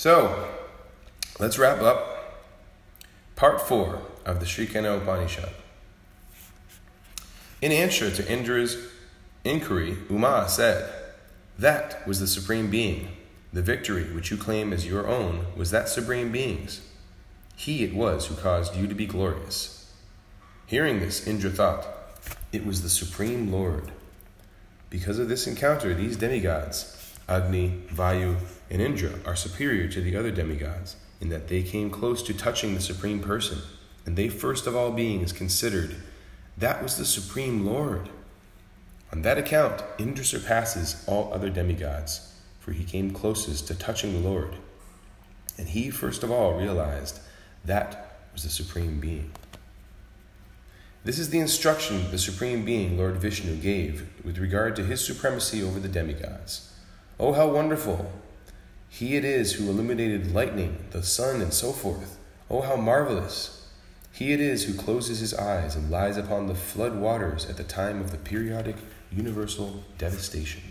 So, let's wrap up part four of the Sri Kena Upanishad. In answer to Indra's inquiry, Uma said, That was the Supreme Being. The victory which you claim as your own was that Supreme Being's. He it was who caused you to be glorious. Hearing this, Indra thought, It was the Supreme Lord. Because of this encounter, these demigods, Agni, Vayu, and Indra, are superior to the other demigods in that they came close to touching the Supreme Person, and they first of all beings considered that was the Supreme Lord. On that account, Indra surpasses all other demigods, for he came closest to touching the Lord. And he first of all realized that was the Supreme Being. This is the instruction the Supreme Being, Lord Vishnu, gave with regard to his supremacy over the demigods. Oh, how wonderful! He it is who illuminated lightning, the sun, and so forth. Oh, how marvelous! He it is who closes his eyes and lies upon the flood waters at the time of the periodic universal devastation.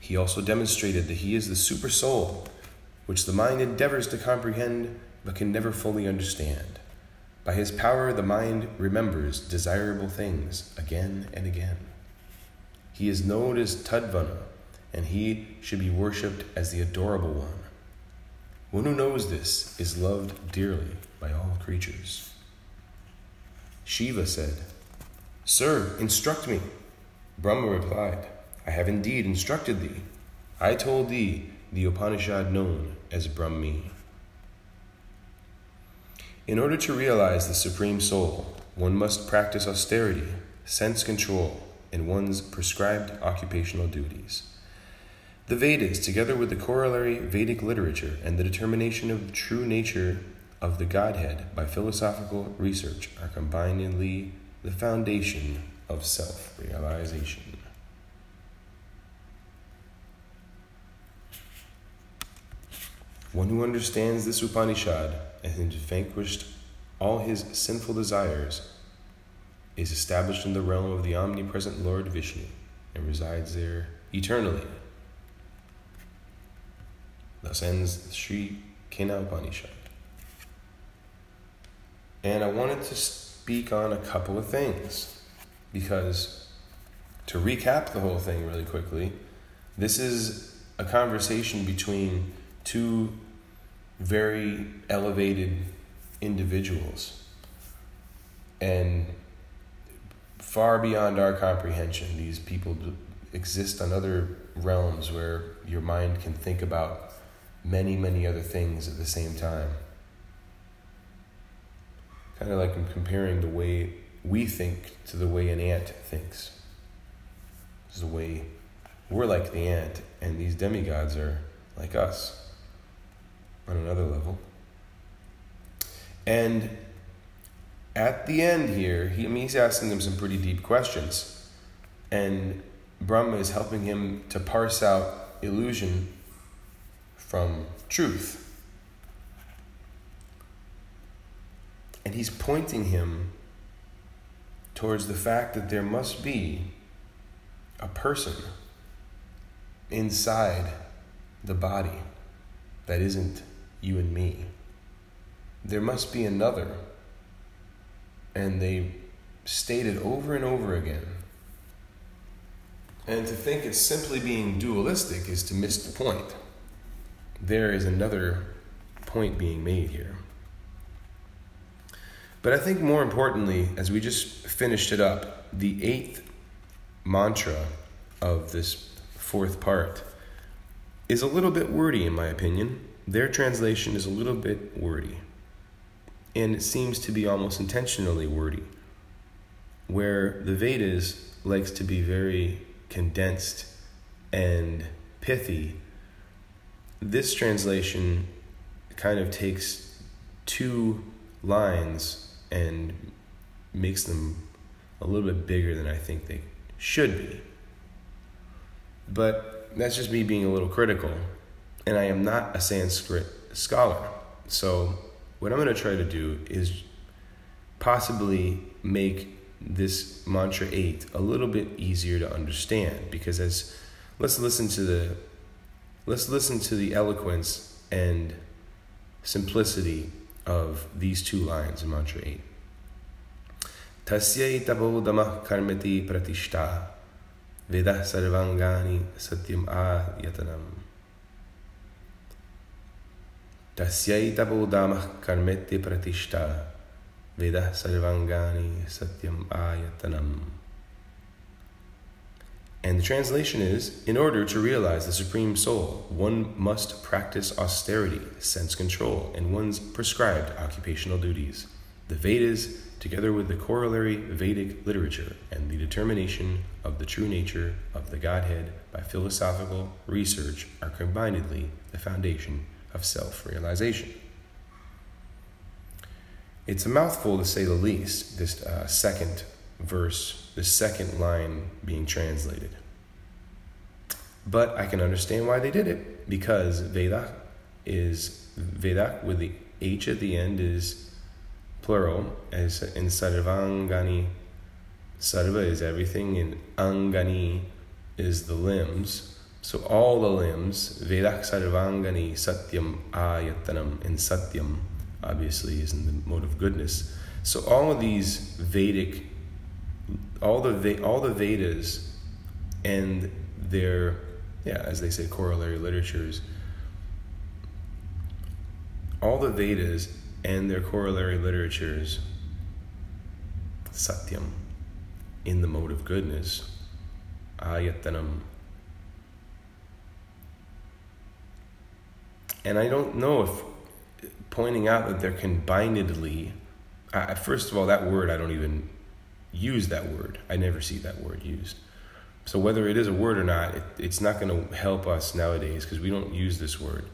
He also demonstrated that he is the super soul, which the mind endeavors to comprehend but can never fully understand. By his power, the mind remembers desirable things again and again. He is known as Tadvana, and he should be worshipped as the adorable one. One who knows this is loved dearly by all creatures. Shiva said, Sir, instruct me. Brahma replied, I have indeed instructed thee. I told thee the Upanishad known as Brahmi. In order to realize the Supreme Soul, one must practice austerity, sense control, and one's prescribed occupational duties. The Vedas, together with the corollary Vedic literature and the determination of the true nature of the Godhead by philosophical research, are combinedly the foundation of self realization. One who understands this Upanishad and has vanquished all his sinful desires is established in the realm of the omnipresent Lord Vishnu and resides there eternally. Thus ends Sri Kena Upanishad. And I wanted to speak on a couple of things because to recap the whole thing really quickly, this is a conversation between two very elevated individuals and far beyond our comprehension. These people exist on other realms where your mind can think about many, many other things at the same time. Kind of like I'm comparing the way we think to the way an ant thinks. This is the way we're like the ant, and these demigods are like us on another level. And at the end here, he, I mean, he's asking him some pretty deep questions. And Brahma is helping him to parse out illusion from truth. And he's pointing him towards the fact that there must be a person inside the body that isn't you and me. There must be another. And they stated over and over again. And to think it's simply being dualistic is to miss the point. There is another point being made here. But I think more importantly, as we just finished it up, the eighth mantra of this fourth part is a little bit wordy, in my opinion. Their translation is a little bit wordy. And it seems to be almost intentionally wordy, where the Vedas likes to be very condensed and pithy. This translation kind of takes two lines and makes them a little bit bigger than I think they should be. But that's just me being a little critical. And I am not a Sanskrit scholar. So, what I'm going to try to do is possibly make this mantra 8 a little bit easier to understand because as let's listen to the let's listen to the eloquence and simplicity of these two lines in Mantra 8. Tasyai tabodamah karmati pratishta Vedah sarvangani satyam ayatanam. Tasyai tabodamah karmeti pratishta Vedah sarvangani satyam ayatanam. And the translation is In order to realize the Supreme Soul, one must practice austerity, sense control, and one's prescribed occupational duties. The Vedas, together with the corollary Vedic literature and the determination of the true nature of the Godhead by philosophical research, are combinedly the foundation of self realization. It's a mouthful to say the least, this uh, second verse, the second line being translated. But I can understand why they did it because Veda is Veda with the H at the end is plural, as in Sarvangani. Sarva is everything, and Angani is the limbs. So all the limbs, Vedak Sarvangani Satyam Ayatanam, and Satyam obviously is in the mode of goodness. So all of these Vedic all the all the Vedas and their yeah, as they say, corollary literatures. All the Vedas and their corollary literatures, Satyam, in the mode of goodness, Ayatanam. And I don't know if pointing out that they're combinedly, first of all, that word I don't even use that word. I never see that word used. So whether it is a word or not, it, it's not going to help us nowadays because we don't use this word.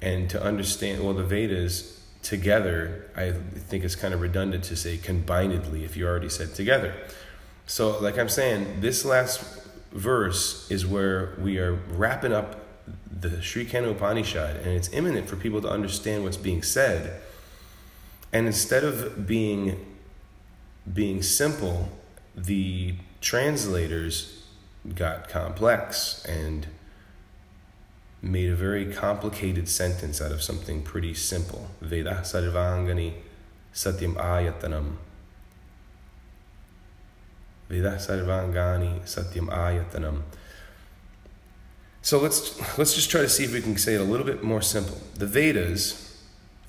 And to understand, well, the Vedas together, I think it's kind of redundant to say combinedly if you already said together. So, like I'm saying, this last verse is where we are wrapping up the Sri Kena Upanishad, and it's imminent for people to understand what's being said. And instead of being being simple, the translators got complex and made a very complicated sentence out of something pretty simple. Veda sarvangani satyam ayatanam. Veda sarvangani satyam ayatanam. So let's let's just try to see if we can say it a little bit more simple. The Vedas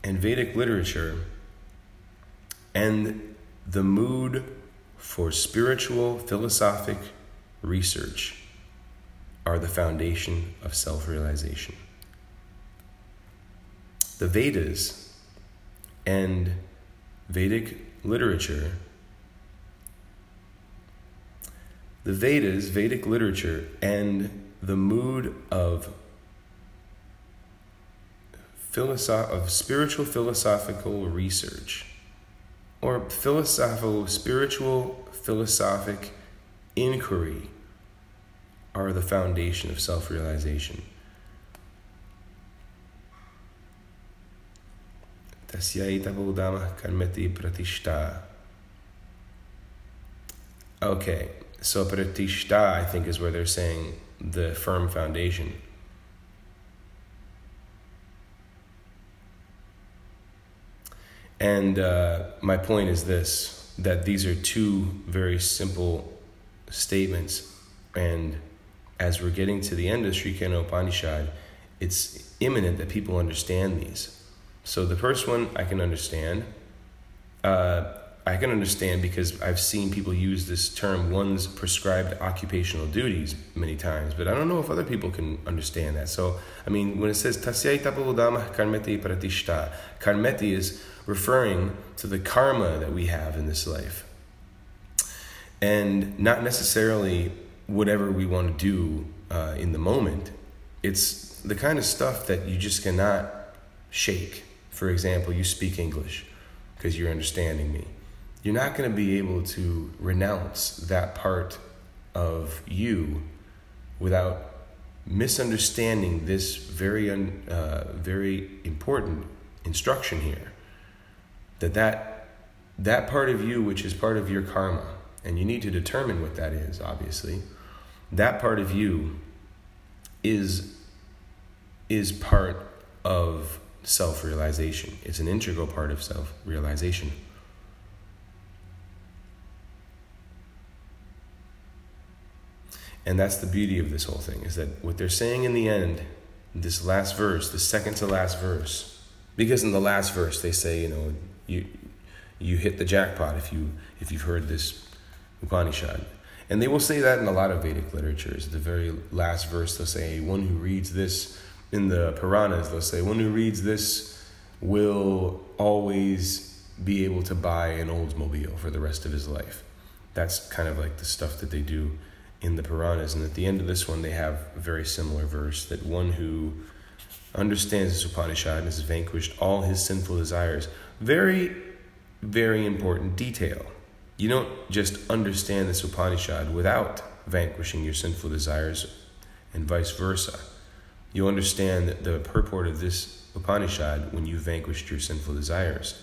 and Vedic literature and the mood for spiritual philosophic research are the foundation of self realization. The Vedas and Vedic literature, the Vedas, Vedic literature, and the mood of philosoph- of spiritual philosophical research or philosophical, spiritual, philosophic inquiry are the foundation of self realization. Okay, so pratishta, I think, is where they're saying the firm foundation. And uh, my point is this that these are two very simple statements. And as we're getting to the end of Sri Kena Upanishad, it's imminent that people understand these. So the first one I can understand. Uh, I can understand because I've seen people use this term, one's prescribed occupational duties, many times, but I don't know if other people can understand that. So, I mean, when it says tasyai tapavudama karmeti pratishta, karmeti is referring to the karma that we have in this life. And not necessarily whatever we want to do uh, in the moment. It's the kind of stuff that you just cannot shake. For example, you speak English because you're understanding me you're not going to be able to renounce that part of you without misunderstanding this very uh, very important instruction here that that that part of you which is part of your karma and you need to determine what that is obviously that part of you is is part of self realization. It's an integral part of self realization. And that's the beauty of this whole thing is that what they're saying in the end, this last verse, the second to last verse, because in the last verse they say, you know, you you hit the jackpot if you if you've heard this Upanishad. And they will say that in a lot of Vedic literature, literatures. The very last verse they'll say, one who reads this in the Puranas, they'll say, one who reads this will always be able to buy an Oldsmobile for the rest of his life. That's kind of like the stuff that they do in the Puranas. And at the end of this one, they have a very similar verse that one who understands this Upanishad has vanquished all his sinful desires. Very, very important detail. You don't just understand this Upanishad without vanquishing your sinful desires, and vice versa. You understand the purport of this Upanishad when you vanquished your sinful desires.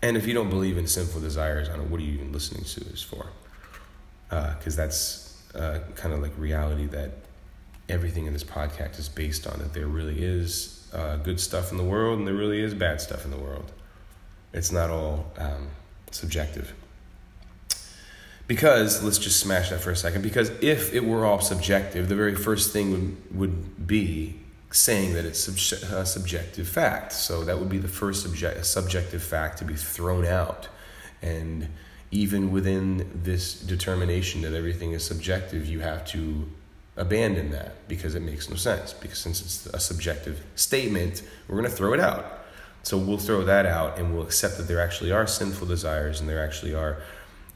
And if you don't believe in sinful desires, I don't know what are you even listening to this for? Because uh, that's uh, kind of like reality that everything in this podcast is based on. That there really is uh, good stuff in the world, and there really is bad stuff in the world. It's not all um, subjective. Because, let's just smash that for a second, because if it were all subjective, the very first thing would, would be saying that it's a subjective fact. So that would be the first subject, subjective fact to be thrown out. And even within this determination that everything is subjective, you have to abandon that because it makes no sense. Because since it's a subjective statement, we're going to throw it out. So we'll throw that out and we'll accept that there actually are sinful desires and there actually are,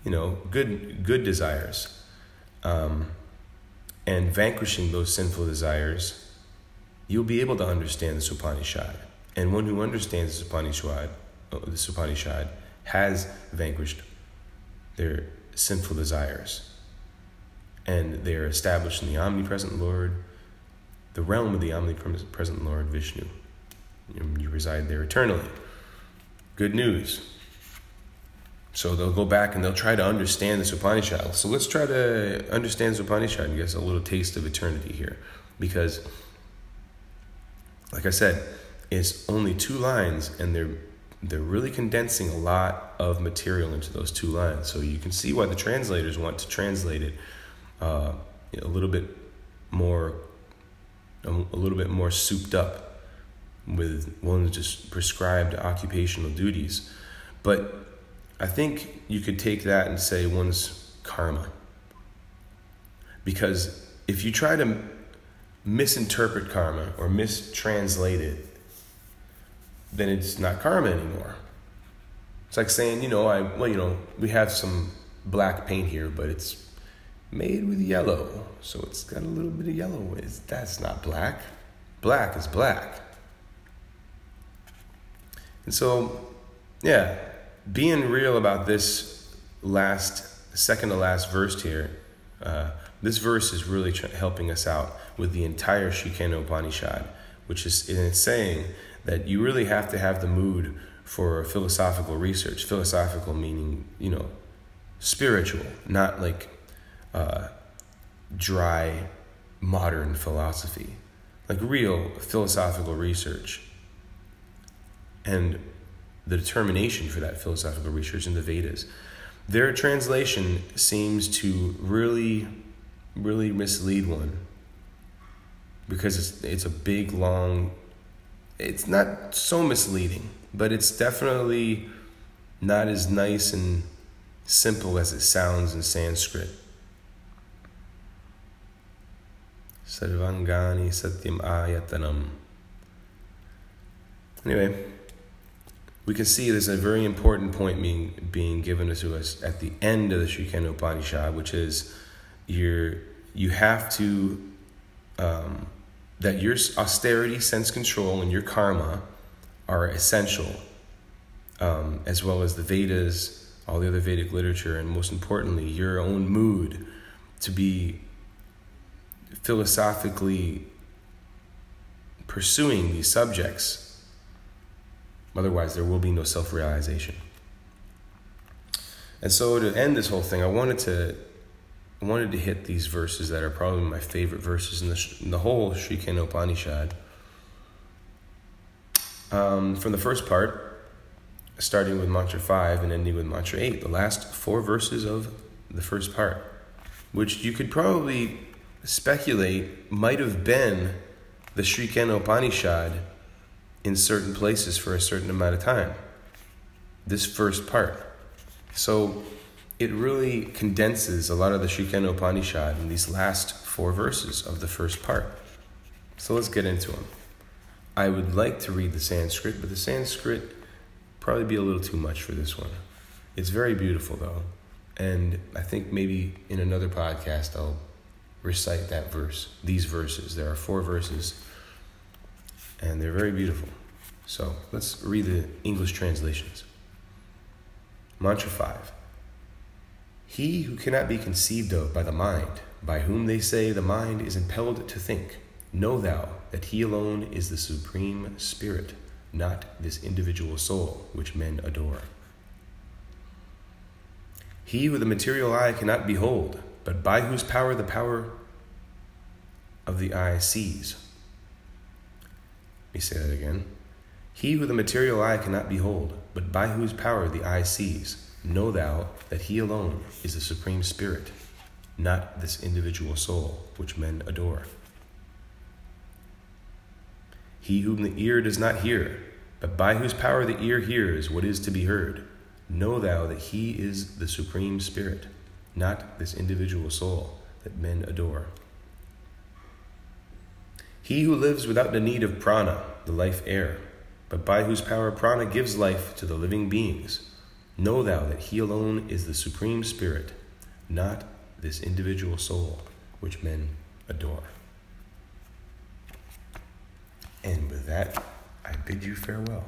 you know, good good desires. Um, and vanquishing those sinful desires, you'll be able to understand the Upanishad. And one who understands the Upanishad, uh, the Upanishad has vanquished their sinful desires. And they are established in the omnipresent Lord, the realm of the omnipresent Lord Vishnu. You reside there eternally. Good news. So they'll go back and they'll try to understand this Upanishad. So let's try to understand this Upanishad and get a little taste of eternity here. Because, like I said, it's only two lines and they're they're really condensing a lot of material into those two lines. So you can see why the translators want to translate it uh, a little bit more, a little bit more souped up with one's just prescribed occupational duties. But I think you could take that and say one's karma. Because if you try to misinterpret karma or mistranslate it, then it's not karma anymore. It's like saying, you know, I well, you know, we have some black paint here, but it's made with yellow, so it's got a little bit of yellow. It's, that's not black. Black is black. And so, yeah, being real about this last, second to last verse here, uh, this verse is really helping us out with the entire Sri Kena Upanishad, which is in it's saying that you really have to have the mood for philosophical research. Philosophical meaning, you know, spiritual, not like uh, dry modern philosophy, like real philosophical research and the determination for that philosophical research in the Vedas. Their translation seems to really, really mislead one because it's, it's a big, long, it's not so misleading, but it's definitely not as nice and simple as it sounds in Sanskrit. Sarvangani Satyam Ayatanam. Anyway, we can see there's a very important point being being given to us at the end of the Sri Kena Upanishad, which is your you have to um, that your austerity, sense control, and your karma are essential, um, as well as the Vedas, all the other Vedic literature, and most importantly, your own mood to be philosophically pursuing these subjects Otherwise, there will be no self realization. And so, to end this whole thing, I wanted to wanted to hit these verses that are probably my favorite verses in the, in the whole Sri Kena Upanishad. Um, from the first part, starting with mantra 5 and ending with mantra 8, the last four verses of the first part, which you could probably speculate might have been the Sri Upanishad in certain places for a certain amount of time. This first part. So it really condenses a lot of the Sri Upanishad in these last four verses of the first part. So let's get into them. I would like to read the Sanskrit, but the Sanskrit probably be a little too much for this one. It's very beautiful though, and I think maybe in another podcast I'll recite that verse, these verses. There are four verses, and they're very beautiful. So let's read the English translations. Mantra 5 He who cannot be conceived of by the mind, by whom they say the mind is impelled to think, know thou that he alone is the supreme spirit, not this individual soul which men adore. He with the material eye cannot behold, but by whose power the power of the eye sees. Let me say that again. He who the material eye cannot behold, but by whose power the eye sees, know thou that he alone is the supreme spirit, not this individual soul which men adore. He whom the ear does not hear, but by whose power the ear hears what is to be heard, know thou that he is the supreme spirit not this individual soul that men adore. He who lives without the need of prana, the life air, but by whose power prana gives life to the living beings, know thou that he alone is the supreme spirit, not this individual soul which men adore. And with that, I bid you farewell.